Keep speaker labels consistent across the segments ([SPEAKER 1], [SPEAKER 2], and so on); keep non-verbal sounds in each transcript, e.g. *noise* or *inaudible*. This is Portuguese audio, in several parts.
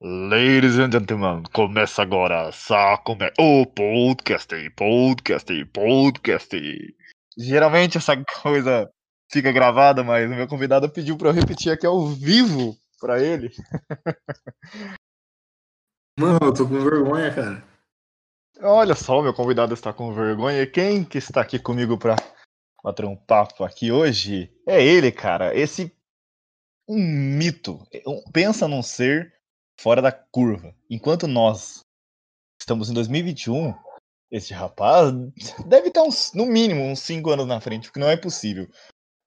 [SPEAKER 1] Ladies and gentlemen, começa agora, saco me... o podcast, podcast, podcast. Geralmente essa coisa fica gravada, mas o meu convidado pediu para eu repetir aqui ao vivo para ele. *laughs*
[SPEAKER 2] Mano, eu tô com vergonha, cara.
[SPEAKER 1] Olha só, meu convidado está com vergonha. Quem que está aqui comigo para bater um papo aqui hoje? É ele, cara. Esse um mito. Pensa num ser fora da curva. Enquanto nós estamos em 2021, esse rapaz deve estar uns, no mínimo uns 5 anos na frente, porque não é possível.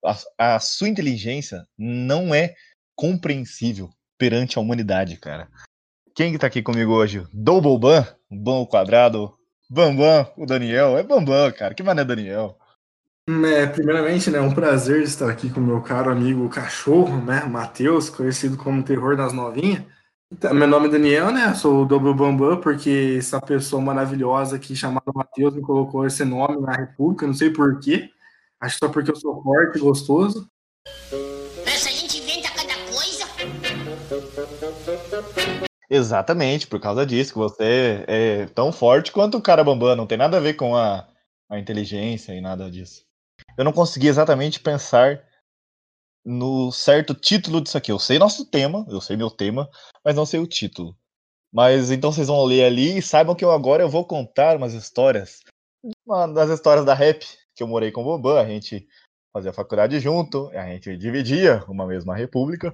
[SPEAKER 1] A, a, sua inteligência não é compreensível perante a humanidade, cara. Quem que tá aqui comigo hoje? Double Ban, Bam quadrado, Bambam, o Daniel. É Bambam, cara. Que mané Daniel.
[SPEAKER 2] É, primeiramente, né, um prazer estar aqui com meu caro amigo cachorro, né, Matheus, conhecido como Terror das Novinhas. Então, meu nome é Daniel, né, sou o Double Bambam, porque essa pessoa maravilhosa aqui chamada Matheus me colocou esse nome na República, não sei porquê, acho só porque eu sou forte e gostoso.
[SPEAKER 1] Essa gente inventa cada coisa. Exatamente, por causa disso, que você é tão forte quanto o cara Bambam, não tem nada a ver com a, a inteligência e nada disso eu não consegui exatamente pensar no certo título disso aqui. Eu sei nosso tema, eu sei meu tema, mas não sei o título. Mas então vocês vão ler ali e saibam que eu agora eu vou contar umas histórias. Uma das histórias da rap, que eu morei com o Bobão, a gente fazia faculdade junto, a gente dividia uma mesma república.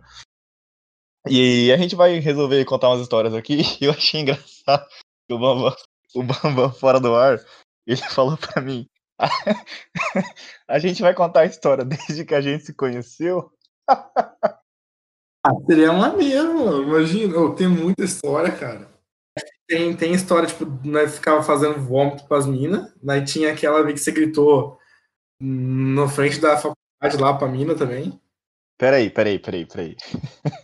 [SPEAKER 1] E a gente vai resolver contar umas histórias aqui. *laughs* Eu achei engraçado que o Bambam, o Bambam fora do ar, ele falou para mim *laughs* a gente vai contar a história desde que a gente se conheceu. *laughs*
[SPEAKER 2] ah, seria uma mesmo, imagina. Tem muita história, cara. Tem, tem história, tipo, nós ficava fazendo vômito pras minas, aí tinha aquela vez que você gritou na frente da faculdade lá pra mina também.
[SPEAKER 1] Peraí, peraí, peraí, peraí.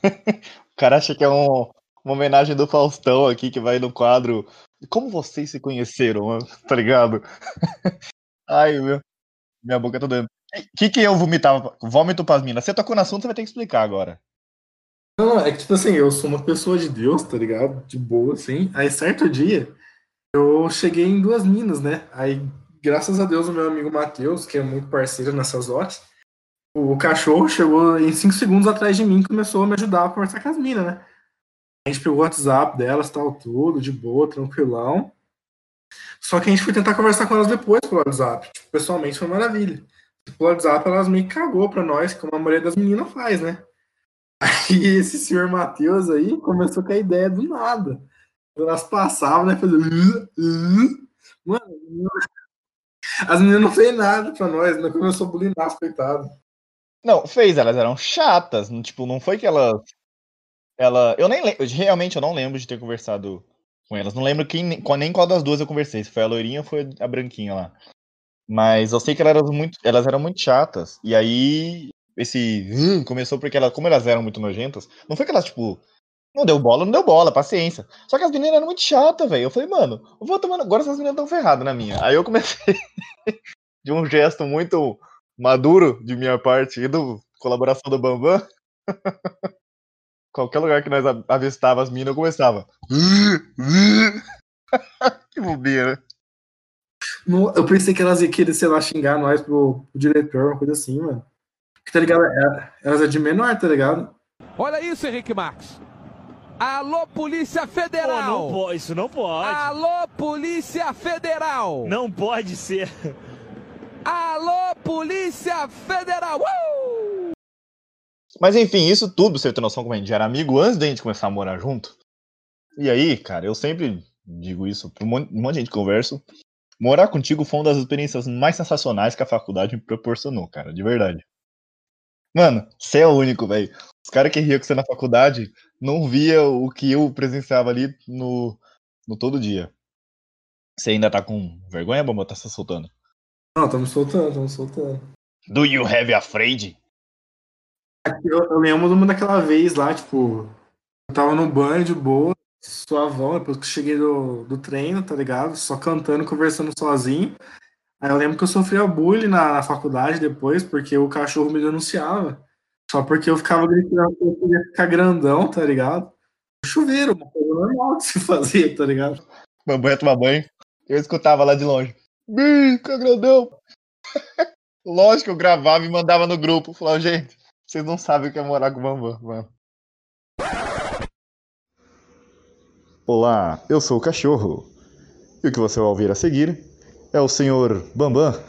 [SPEAKER 1] *laughs* o cara acha que é um, uma homenagem do Faustão aqui que vai no quadro. Como vocês se conheceram, tá ligado? Ai, meu. Minha boca tá doendo. O que, que eu vomitava? Vômito pras minas. Você tocou no assunto, você vai ter que explicar agora.
[SPEAKER 2] Não, é que tipo assim, eu sou uma pessoa de Deus, tá ligado? De boa, assim. Aí certo dia, eu cheguei em duas minas, né? Aí, graças a Deus, o meu amigo Matheus, que é muito parceiro nessas horas, o cachorro chegou em cinco segundos atrás de mim e começou a me ajudar a conversar com as minas, né? A gente pegou o WhatsApp delas, tal, tudo, de boa, tranquilão. Só que a gente foi tentar conversar com elas depois pelo WhatsApp. Tipo, pessoalmente foi maravilha. Pelo WhatsApp elas meio que cagou pra nós, como a maioria das meninas faz, né? Aí esse senhor Matheus aí começou com a ideia do nada. Elas passavam, né? Fazendo. Mano, as meninas não fez nada pra nós, né? Começou a bulinar, coitado.
[SPEAKER 1] Não, fez, elas eram chatas. Tipo, não foi que elas. Ela. Eu nem lembro. Realmente eu não lembro de ter conversado com elas. Não lembro quem, nem qual das duas eu conversei, se foi a loirinha ou foi a branquinha lá. Mas eu sei que elas eram muito, elas eram muito chatas. E aí, esse hum, começou porque elas, como elas eram muito nojentas, não foi que elas, tipo, não deu bola, não deu bola, paciência. Só que as meninas eram muito chatas, velho. Eu falei, mano, eu vou tomando. Agora essas meninas estão ferradas na minha. Aí eu comecei *laughs* de um gesto muito maduro de minha parte e do colaboração do Bambam. *laughs* Qualquer lugar que nós avistava as minas, eu começava. *laughs* que bobeira.
[SPEAKER 2] eu pensei que elas iam querer, sei lá, xingar nós pro, pro diretor, uma coisa assim, mano. Porque, tá ligado? É, elas é de menor, tá ligado?
[SPEAKER 3] Olha isso, Henrique Marques. Alô, Polícia Federal!
[SPEAKER 4] Oh, não pode, isso não pode.
[SPEAKER 3] Alô, Polícia Federal!
[SPEAKER 4] Não pode ser.
[SPEAKER 3] Alô, Polícia Federal! Uh!
[SPEAKER 1] Mas enfim, isso tudo, você ter noção como a gente era amigo antes da gente começar a morar junto. E aí, cara, eu sempre digo isso pra um monte, um monte de gente que converso. Morar contigo foi uma das experiências mais sensacionais que a faculdade me proporcionou, cara, de verdade. Mano, você é o único, velho. Os caras que riam com você na faculdade não via o que eu presenciava ali no, no todo dia. Você ainda tá com vergonha, Bamba? Tá se soltando?
[SPEAKER 2] Não, estamos soltando, estamos soltando.
[SPEAKER 1] Do you have afraid?
[SPEAKER 2] Eu, eu lembro uma daquela vez lá, tipo, eu tava no banho de boa, suavão, depois que eu cheguei do, do treino, tá ligado? Só cantando, conversando sozinho. Aí eu lembro que eu sofria bullying na, na faculdade depois, porque o cachorro me denunciava. Só porque eu ficava gritando que eu queria ficar grandão, tá ligado? chuveiro, uma coisa normal de se fazer, tá ligado?
[SPEAKER 1] Bambam ia tomar banho. Eu escutava lá de longe. Bica, grandão. *laughs* Lógico que eu gravava e mandava no grupo. Falava, gente, vocês não sabem o que é morar com o Bambam, mano.
[SPEAKER 5] Olá, eu sou o Cachorro. E o que você vai ouvir a seguir é o senhor Bambam.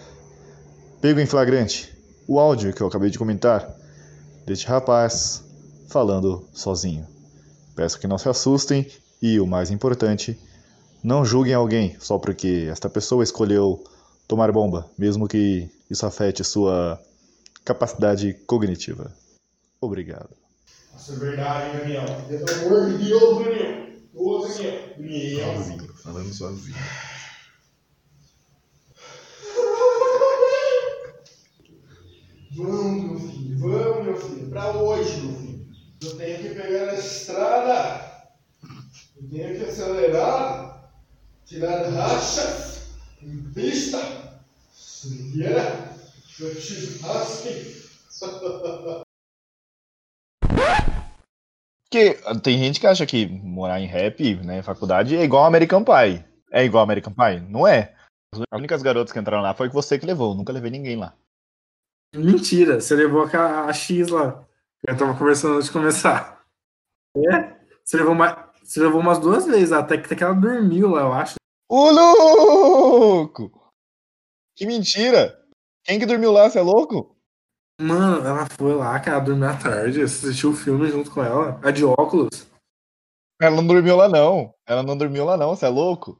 [SPEAKER 5] Pego em flagrante o áudio que eu acabei de comentar deste rapaz falando sozinho. Peço que não se assustem e, o mais importante, não julguem alguém só porque esta pessoa escolheu tomar bomba, mesmo que isso afete sua capacidade cognitiva. Obrigado.
[SPEAKER 6] Isso é verdade, Daniel. Pelo amor de Deus, Daniel. Ô, Daniel. Daniel.
[SPEAKER 5] Sozinho, falando sozinho.
[SPEAKER 6] Vamos, meu filho. Vamos, meu filho. Pra hoje, meu filho. Eu tenho que pegar a estrada. Eu tenho que acelerar. Tirar rachas. Em pista. Sujeira.
[SPEAKER 1] Porque tem gente que acha que morar em rap, né, faculdade, é igual American Pie. É igual American Pie? Não é. As únicas garotas que entraram lá foi você que levou. Eu nunca levei ninguém lá.
[SPEAKER 2] Mentira, você levou a, a X lá. Eu tava conversando antes de começar. É? Você levou, uma, você levou umas duas vezes, até que, até que ela dormiu lá, eu acho.
[SPEAKER 1] Ô, louco! Que mentira! Quem que dormiu lá, você é louco?
[SPEAKER 2] Mano, ela foi lá, cara, dormiu à tarde, assistiu o filme junto com ela. A de óculos.
[SPEAKER 1] Ela não dormiu lá, não. Ela não dormiu lá, não, você é louco?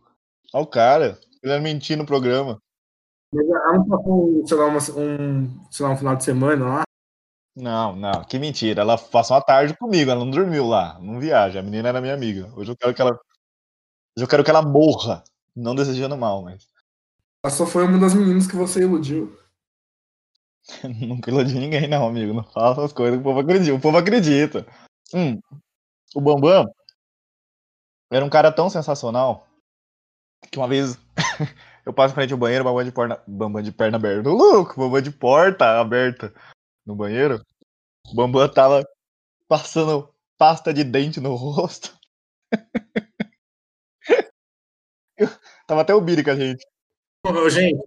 [SPEAKER 1] Olha o cara. Ele ia mentir no programa.
[SPEAKER 2] Mas ela não passou, sei lá, uma, um, sei lá, um final de semana lá.
[SPEAKER 1] Não, não, que mentira. Ela passou uma tarde comigo, ela não dormiu lá. Não viaja. A menina era minha amiga. Hoje eu quero que ela. Hoje eu quero que ela morra. Não desejando mal, mas.
[SPEAKER 2] Ela só foi uma das meninas que você iludiu. *laughs*
[SPEAKER 1] Nunca iludi ninguém, não, amigo. Não fala essas coisas o povo acredita. O povo acredita. Hum, o Bambam era um cara tão sensacional que uma vez *laughs* eu passo em frente ao banheiro, Bambam de, porna, Bambam de perna aberta. Louco, Bambam de porta aberta no banheiro. O Bambam tava passando pasta de dente no *laughs* rosto. Eu- tava até o Biri com a gente.
[SPEAKER 2] Gente,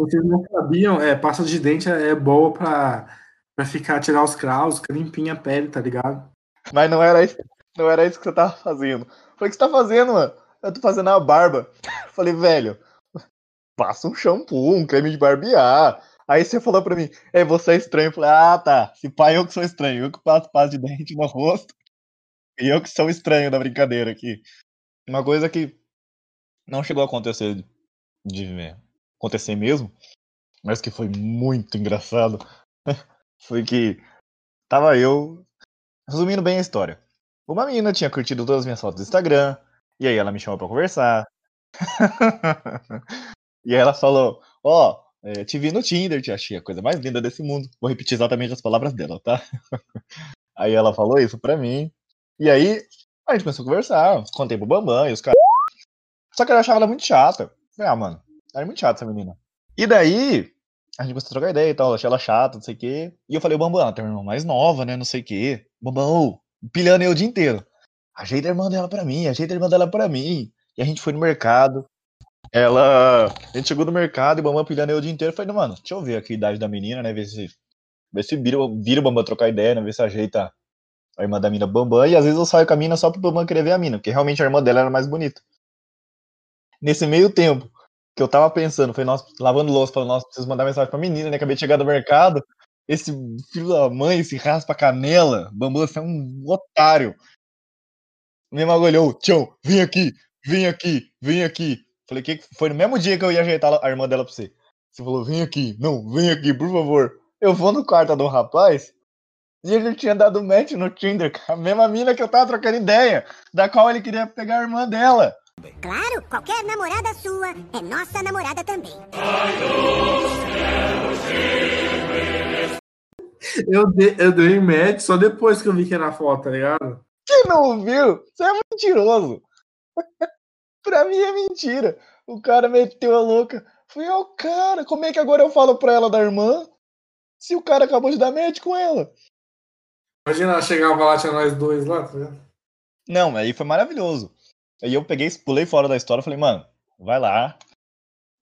[SPEAKER 2] vocês não sabiam, é, pasta de dente é boa pra, pra ficar, tirar os cravos, limpinha a pele, tá ligado?
[SPEAKER 1] Mas não era isso, não era isso que você tava fazendo. Falei, o que você tá fazendo, mano? Eu tô fazendo a barba. Falei, velho, passa um shampoo, um creme de barbear. Aí você falou pra mim, é, você é estranho. Eu falei, ah, tá. Se pai, eu que sou estranho. Eu que passo pasta de dente no rosto. E eu que sou estranho da brincadeira aqui. Uma coisa que não chegou a acontecer de acontecer mesmo, mas que foi muito engraçado, *laughs* foi que tava eu Resumindo bem a história. Uma menina tinha curtido todas as minhas fotos do Instagram, e aí ela me chamou pra conversar. *laughs* e aí ela falou: Ó, eh, te vi no Tinder, te achei a coisa mais linda desse mundo. Vou repetir exatamente as palavras dela, tá? *laughs* aí ela falou isso pra mim. E aí a gente começou a conversar, contei pro Bambam e os caras. Só que eu achava ela muito chata. Falei, ah, mano, ela é muito chata essa menina. E daí, a gente começou a trocar ideia e tal, achei ela chata, não sei o quê. E eu falei, Bambam, ela tem uma irmã mais nova, né, não sei o quê. Bambam, pilhando eu o dia inteiro. Ajeita a irmã dela pra mim, ajeita a irmã dela pra mim. E a gente foi no mercado. Ela. A gente chegou no mercado e o Bambam pilhando eu o dia inteiro. Eu falei, mano, deixa eu ver aqui a idade da menina, né? Ver se. Ver se vira, vira o Bambam trocar ideia, né? Ver se ajeita a irmã da mina Bambam. E às vezes eu saio com a mina só pro Bambam querer ver a mina, porque realmente a irmã dela era mais bonita. Nesse meio tempo que eu tava pensando, foi nós lavando louça, falando, nossa, preciso mandar mensagem pra menina, né? Acabei de chegar do mercado. Esse filho da mãe se raspa canela. Bambam, você é um otário. Me magolhou, tchau, vem aqui, vem aqui, vem aqui. Falei, que foi no mesmo dia que eu ia ajeitar a irmã dela pra você. Você falou, vem aqui, não, vem aqui, por favor. Eu vou no quarto do rapaz e ele tinha dado match no Tinder com a mesma mina que eu tava trocando ideia, da qual ele queria pegar a irmã dela.
[SPEAKER 7] Claro, qualquer namorada sua é nossa namorada também.
[SPEAKER 2] Eu dei, eu dei match só depois que eu vi que era foto, tá ligado?
[SPEAKER 1] Você não viu? Você é mentiroso. *laughs* pra mim é mentira. O cara meteu a louca. Falei, ó, cara, como é que agora eu falo pra ela da irmã? Se o cara acabou de dar match com ela.
[SPEAKER 2] Imagina, ela chegava lá, tinha nós dois lá, tá ligado?
[SPEAKER 1] Não, aí foi maravilhoso. Aí eu peguei, pulei fora da história falei, mano, vai lá,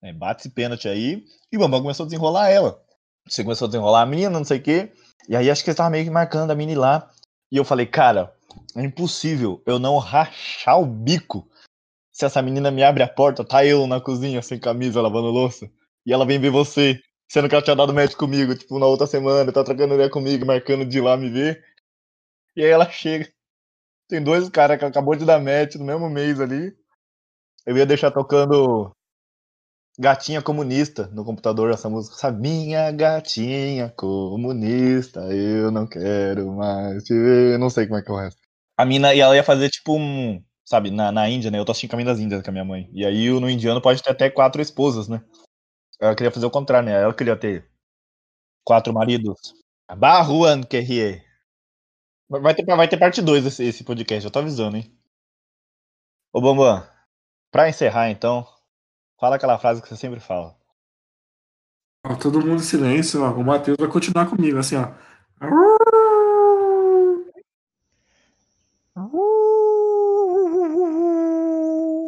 [SPEAKER 1] né, bate esse pênalti aí. E o Bambam começou a desenrolar ela. Você começou a desenrolar a menina, não sei o quê. E aí acho que ele tava meio que marcando a mini lá. E eu falei, cara, é impossível eu não rachar o bico se essa menina me abre a porta, tá eu na cozinha sem camisa lavando louça. E ela vem ver você, sendo que ela tinha dado match comigo, tipo, na outra semana, tá trocando ideia comigo, marcando de lá me ver. E aí ela chega. Tem dois caras que acabou de dar match no mesmo mês ali. Eu ia deixar tocando Gatinha Comunista no computador, essa música. Sabe? Minha gatinha comunista, eu não quero mais te ver. Eu não sei como é que é o resto. A mina, e ela ia fazer tipo um. Sabe, na, na Índia, né? Eu tô assistindo Caminho das Índias com a minha mãe. E aí no indiano pode ter até quatro esposas, né? Ela queria fazer o contrário, né? Ela queria ter quatro maridos. Barruan Kerrie. Vai ter, vai ter parte 2 esse, esse podcast, eu tô avisando, hein? Ô Bambam, pra encerrar então, fala aquela frase que você sempre fala.
[SPEAKER 2] Todo mundo em silêncio, ó. O Matheus vai continuar comigo, assim, ó.